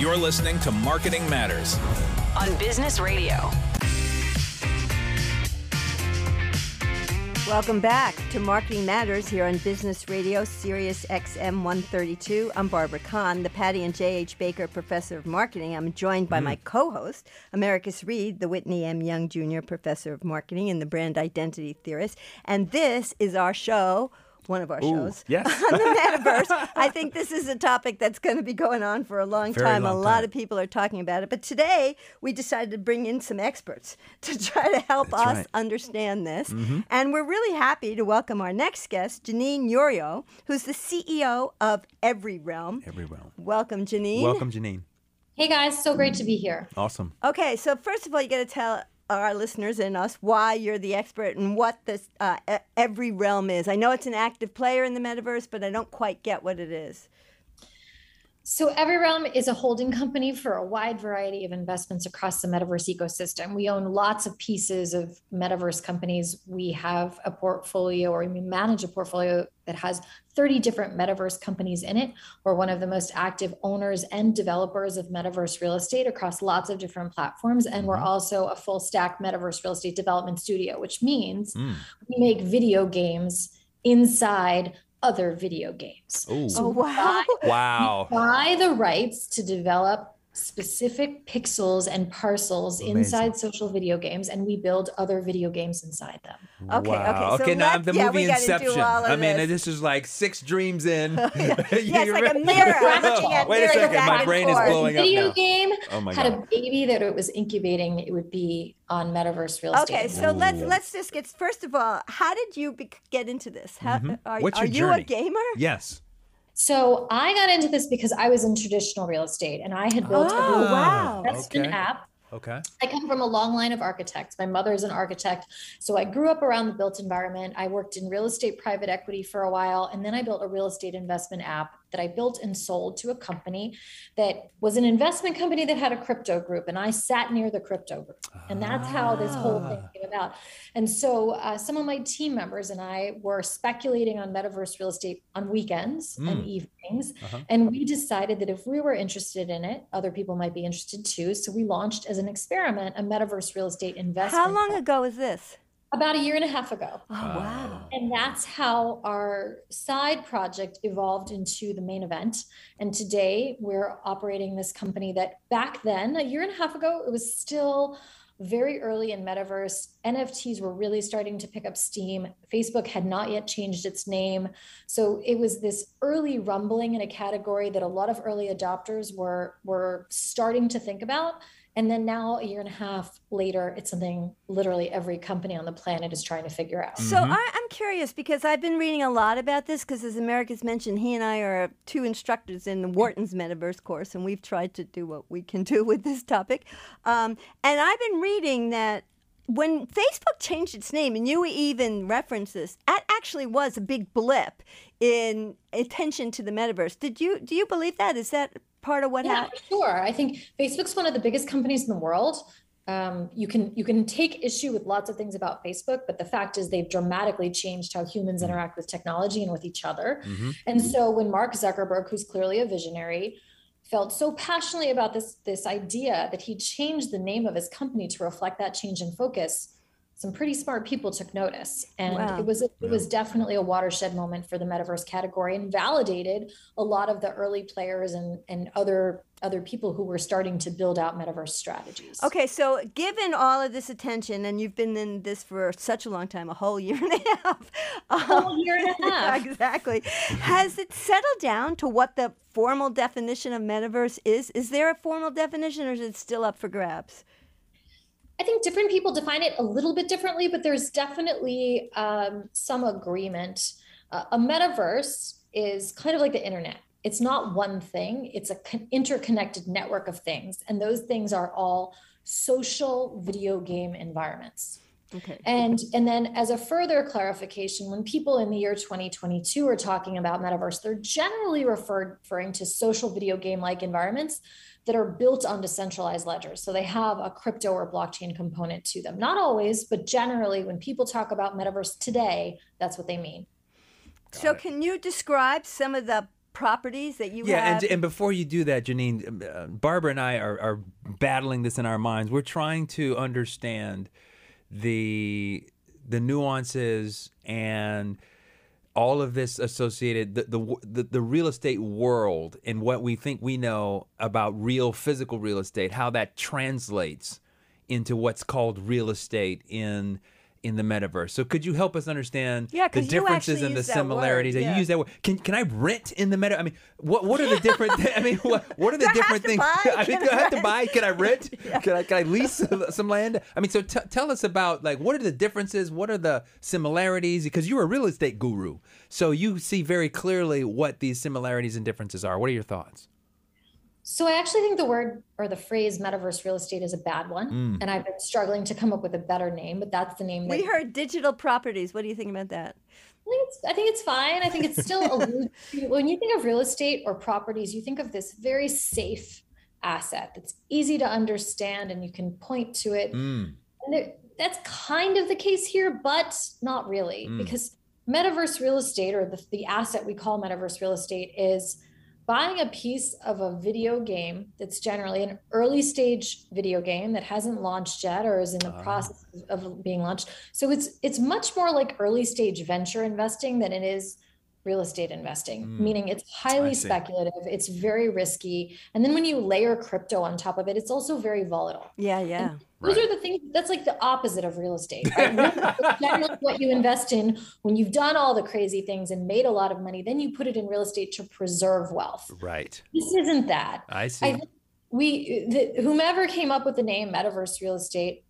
You're listening to Marketing Matters on Business Radio. Welcome back to Marketing Matters here on Business Radio, Sirius XM 132. I'm Barbara Kahn, the Patty and J.H. Baker Professor of Marketing. I'm joined by mm. my co host, Americus Reed, the Whitney M. Young Jr. Professor of Marketing and the Brand Identity Theorist. And this is our show one of our Ooh, shows yes. on the metaverse. I think this is a topic that's going to be going on for a long Very time. Long a lot time. of people are talking about it. But today we decided to bring in some experts to try to help that's us right. understand this. Mm-hmm. And we're really happy to welcome our next guest, Janine Yorio, who's the CEO of Everyrealm. Every realm. Welcome, Janine. Welcome, Janine. Hey guys, so great to be here. Awesome. Okay, so first of all, you got to tell our listeners and us why you're the expert and what this uh, Everyrealm is. I know it's an active player in the metaverse, but I don't quite get what it is. So, Everyrealm is a holding company for a wide variety of investments across the metaverse ecosystem. We own lots of pieces of metaverse companies. We have a portfolio, or we manage a portfolio that has 30 different metaverse companies in it. We're one of the most active owners and developers of metaverse real estate across lots of different platforms. And we're also a full stack metaverse real estate development studio, which means mm. we make video games inside other video games. Ooh. So oh, wow. Buy, wow. buy the rights to develop specific pixels and parcels Amazing. inside social video games and we build other video games inside them. Okay, wow. okay. So okay, now the yeah, movie Inception. I mean, this. this. is like six dreams in. yeah, yeah it's like a mirror. oh, wait a second, my brain is blowing up. Video now. game oh my God. had a baby that it was incubating. It would be on metaverse real estate. Okay, so Ooh. let's let's just get first of all, how did you be, get into this? How, mm-hmm. are, What's are your you journey? a gamer? Yes. So I got into this because I was in traditional real estate and I had built oh, a real wow. investment Okay. app. Okay. I come from a long line of architects. My mother is an architect. So I grew up around the built environment. I worked in real estate private equity for a while. And then I built a real estate investment app that I built and sold to a company that was an investment company that had a crypto group. And I sat near the crypto group. And that's how this whole thing came about. And so uh, some of my team members and I were speculating on metaverse real estate on weekends Mm. and evenings. Uh-huh. And we decided that if we were interested in it, other people might be interested too. So we launched as an experiment a metaverse real estate investment. How long fund ago was this? About a year and a half ago. Oh wow. And that's how our side project evolved into the main event. And today we're operating this company that back then, a year and a half ago, it was still very early in metaverse. NFTs were really starting to pick up steam. Facebook had not yet changed its name. So it was this early rumbling in a category that a lot of early adopters were were starting to think about. And then now, a year and a half later, it's something literally every company on the planet is trying to figure out. So I, I'm curious because I've been reading a lot about this because, as Americus mentioned, he and I are two instructors in the Wharton's Metaverse course, and we've tried to do what we can do with this topic. Um, and I've been reading that when Facebook changed its name, and you even referenced this, that actually was a big blip in attention to the metaverse. Did you do you believe that? Is that part of what yeah, happened? sure. I think Facebook's one of the biggest companies in the world. Um, you can you can take issue with lots of things about Facebook, but the fact is they've dramatically changed how humans interact with technology and with each other. Mm-hmm. And so when Mark Zuckerberg, who's clearly a visionary, felt so passionately about this this idea that he changed the name of his company to reflect that change in focus, some pretty smart people took notice, and Wow. it was it Yeah. was definitely a watershed moment for the metaverse category, and validated a lot of the early players and and other other people who were starting to build out metaverse strategies. Okay, so given all of this attention, and you've been in this for such a long time, a whole year and a half. A whole year and a um, half. exactly. Has it settled down to what the formal definition of metaverse is? Is there a formal definition or is it still up for grabs? I think different people define it a little bit differently, but there's definitely um, some agreement. Uh, a metaverse is kind of like the internet. It's not one thing, it's a con- interconnected network of things. And those things are all social video game environments. Okay. And and then as a further clarification, when people in the year 2022 are talking about metaverse, they're generally referred, referring to social video game like environments that are built on decentralized ledgers. So they have a crypto or blockchain component to them. Not always, but generally when people talk about metaverse today, that's what they mean. So, can you describe some of the properties that you yeah, have. and, and before you do that, Janine, um, uh, Barbara and I are, are battling this in our minds. We're trying to understand the the nuances and all of this associated the, the the the real estate world and what we think we know about real physical real estate, how that translates into what's called real estate in in the metaverse. So could you help us understand Yeah, the differences and the similarities? that word, yeah. You use that word. Can can I rent in the meta? I mean, what what are the different? I mean, what what are the Do different things? I mean, do I I have to buy? Can I rent? Can I can I lease some land? I mean, so t- tell us about like what are the differences? What are the similarities? Because you're a real estate guru, so you see very clearly what these similarities and differences are. What are your thoughts? So I actually think the word or the phrase metaverse real estate is a bad one. Mm. And I've been struggling to come up with a better name, but that's the name that we heard digital properties. What do you think about that? I think it's, I think it's fine. I think it's still alludes when you think of real estate or properties, you think of this very safe asset that's easy to understand and you can point to it. Mm. And there, that's kind of the case here, but not really, Mm. because metaverse real estate or the, the asset we call metaverse real estate is buying a piece of a video game that's generally an early stage video game that hasn't launched yet or is in the Ah. process of of being launched. So it's it's much more like early stage venture investing than it is real estate investing, Mm. meaning it's highly speculative, it's very risky, and then when you layer crypto on top of it, it's also very volatile. Yeah, yeah. Those Right. are the things that's like the opposite of real estate. Right? Real estate is generally what you invest in when you've done all the crazy things and made a lot of money, then you put it in real estate to preserve wealth. Right. This isn't that. I see. I we the, whomever came up with the name metaverse real estate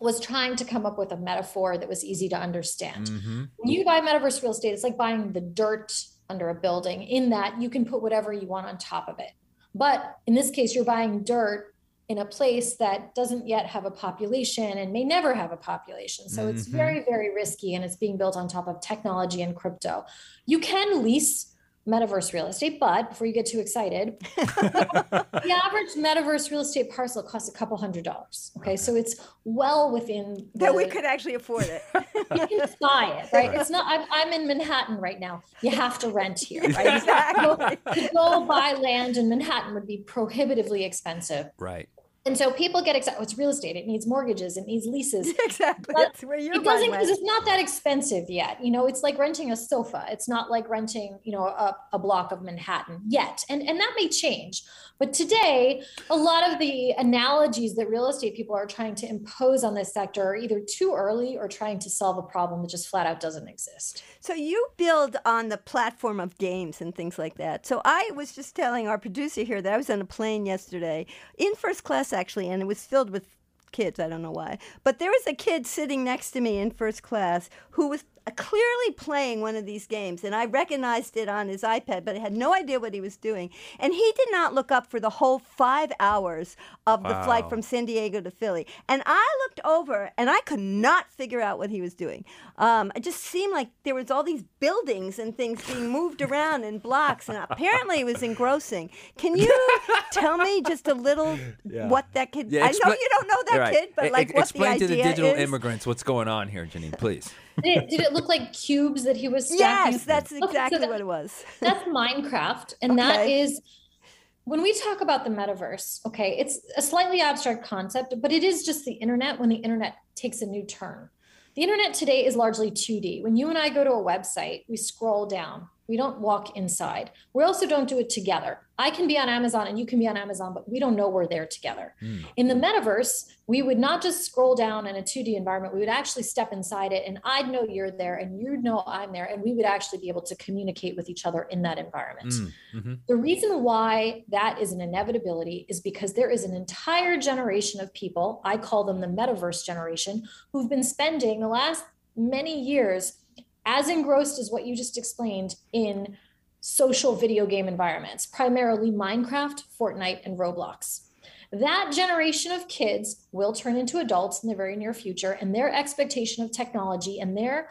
was trying to come up with a metaphor that was easy to understand. hmm When you buy metaverse real estate, it's like buying the dirt under a building, in that you can put whatever you want on top of it. But in this case, you're buying dirt in a place that doesn't yet have a population and may never have a population. So it's Mhm. very, very risky and it's being built on top of technology and crypto. You can lease metaverse real estate, but before you get too excited, the average metaverse real estate parcel costs a couple hundred dollars. Okay. So it's well within That we could actually afford it. you can buy it, right? It's not. I'm, I'm in Manhattan right now. You have to rent here, right? Exactly. To go buy land in Manhattan would be prohibitively expensive, Right. And so people get excited. Oh, it's real estate. It needs mortgages. It needs leases. exactly. But That's where you're It doesn't because it's not that expensive yet. You know, it's like renting a sofa. It's not like renting, you know, a, a block of Manhattan yet. And and that may change. But today, a lot of the analogies that real estate people are trying to impose on this sector are either too early or trying to solve a problem that just flat out doesn't exist. So you build on the platform of games and things like that. So I was just telling our producer here that I was on a plane yesterday in first class actually, and it was filled with kids. I don't know why, but there was a kid sitting next to me in first class who was clearly playing one of these games, and I recognized it on his iPad, but I had no idea what he was doing. And he did not look up for the whole five hours of the flight from San Diego to Philly. And I looked over and I could not figure out what he was doing. Um, it just seemed like there was all these buildings and things being moved around in blocks, and apparently it was engrossing. Can you tell me just a little Yeah. what that kid? Yeah, I know you don't know that Right. kid, but like e- what explain the to the digital is. immigrants what's going on here, Janine, please. Did it, did it look like cubes that he was stacking? Yes, that's Okay, so exactly that- what it was. that's Minecraft. And that Okay. is when we talk about the metaverse, okay, it's a slightly abstract concept, but it is just the internet when the internet takes a new turn. The internet today is largely 2D. When you and I go to a website, we scroll down. We don't walk inside. We also don't do it together. I can be on Amazon and you can be on Amazon, but we don't know we're there together. Mm. In the metaverse, we would not just scroll down in a 2D environment, we would actually step inside it and I'd know you're there and you'd know I'm there. And we would actually be able to communicate with each other in that environment. Mm, mhm. The reason why that is an inevitability is because there is an entire generation of people, I call them the metaverse generation, who've been spending the last many years as engrossed as what you just explained in social video game environments, primarily Minecraft, Fortnite, and Roblox. That generation of kids will turn into adults in the very near future, and their expectation of technology and their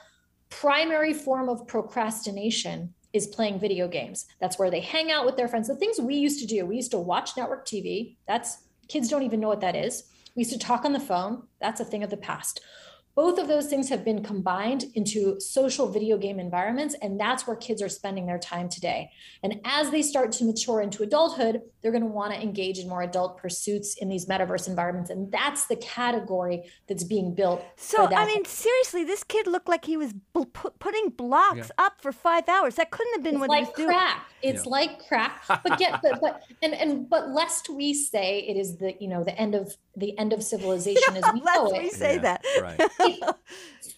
primary form of procrastination is playing video games. That's where they hang out with their friends. The things we used to do, we used to watch network TV. That's kids don't even know what that is. We used to talk on the phone. That's a thing of the past. Both of those things have been combined into social video game environments and that's where kids are spending their time today and as they start to mature into adulthood they're going to want to engage in more adult pursuits in these metaverse environments and that's the category that's being built So I mean, seriously, this kid looked like he was bl- putting blocks up for five hours. That couldn't have been it's what like he was doing. Crack it's like crack but get but, but and and but lest we say it is the you know the end of the end of civilization as we know Let's it we say Yeah, that. Right.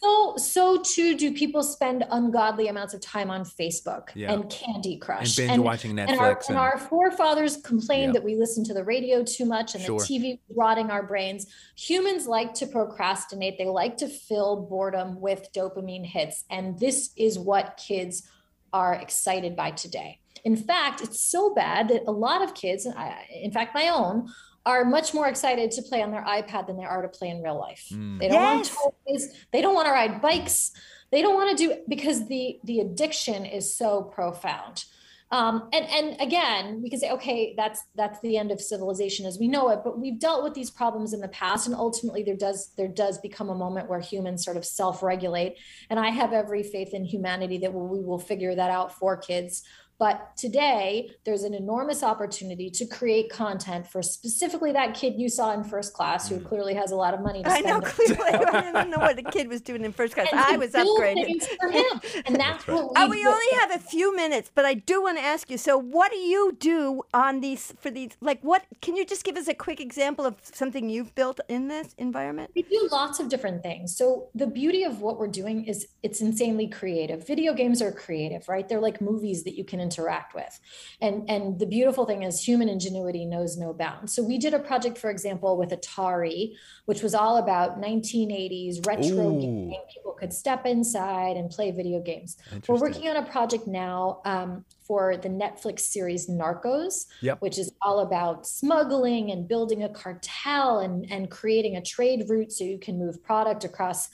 so so too do people spend ungodly amounts of time on facebook Yeah. and candy crush and binge watching and our, Netflix and and- our forefathers complained Yeah. that we listen to the radio too much and Sure. the tv rotting our brains humans like to procrastinate they like to fill boredom with dopamine hits and this is what kids are excited by today. In fact it's so bad that a lot of kids in fact my own are much more excited to play on their ipad than they are to play in real life. Mm. they don't Yes. want toys they don't want to ride bikes. They don't want to do because the the addiction is so profound um, and and again we can say okay that's that's the end of civilization as we know it but we've dealt with these problems in the past and ultimately there does there does become a moment where humans sort of self-regulate. And i have every faith in humanity that we will figure that out for kids but today, there's an enormous opportunity to create content for specifically that kid you saw in first class who clearly has a lot of money to I know clearly. I didn't know what the kid was doing in first class. and I was build upgraded. things for him. And that's, what Uh, we we only have a few minutes, but I do want to ask you. So, what do you do on these for these? Like, what can you just give us a quick example of something you've built in this environment? We do lots of different things. So the beauty of what we're doing is it's insanely creative. Video games are creative, right? They're like movies that you can interact with. And and the beautiful thing is human ingenuity knows no bounds. So we did a project, for example, with Atari, which was all about 1980s retro gaming. People could step inside and play video games. We're working on a project now um, for the Netflix series Narcos, Yep. which is all about smuggling and building a cartel and, and creating a trade route so you can move product across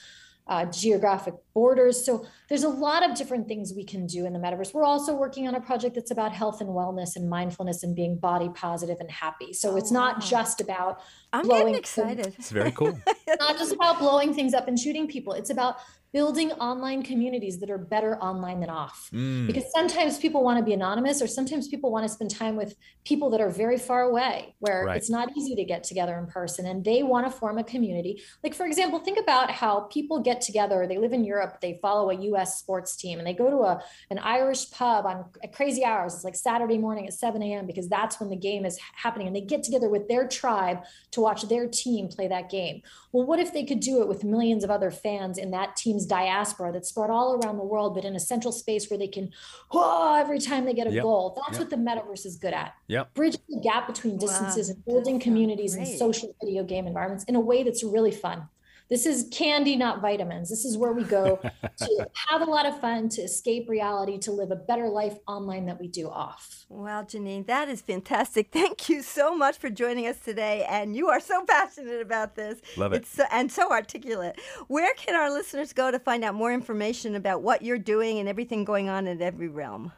uh, geographic borders. So there's a lot of different things we can do in the metaverse. We're also working on a project that's about health and wellness and mindfulness and being body positive and happy. So it's not wow. just about I'm blowing getting excited. It's very cool. it's not just about blowing things up and shooting people. It's about building online communities that are better online than off. Mm. Because sometimes people want to be anonymous, or sometimes people want to spend time with people that are very far away, where Right. it's not easy to get together in person and they want to form a community. Like, for example, think about how people get together. They live in Europe, they follow a US sports team, and they go to a, an Irish pub on at crazy hours. It's like Saturday morning at 7 a.m. because that's when the game is happening. And they get together with their tribe to watch their team play that game. Well, what if they could do it with millions of other fans in that team's diaspora that's spread all around the world, but in a central space where they can, whoa, every time they get a Yep. goal? That's Yep. what the metaverse is good at. Yep. Bridging the gap between Wow, distances and building communities and social video game environments in a way that's really fun. This is candy, not vitamins. This is where we go to have a lot of fun, to escape reality, to live a better life online that we do off. Well, Janine, that is fantastic. Thank you so much for joining us today. And you are so passionate about this. Love it. It's so, and so articulate. Where can our listeners go to find out more information about what you're doing and everything going on in Everyrealm?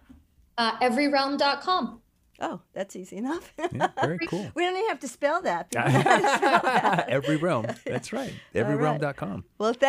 Uh, everyrealm.com. Oh, that's easy enough. Yeah, very cool. we don't even have to spell that. People know how to spell that. Everyrealm. That's right. Everyrealm.com. Well, thank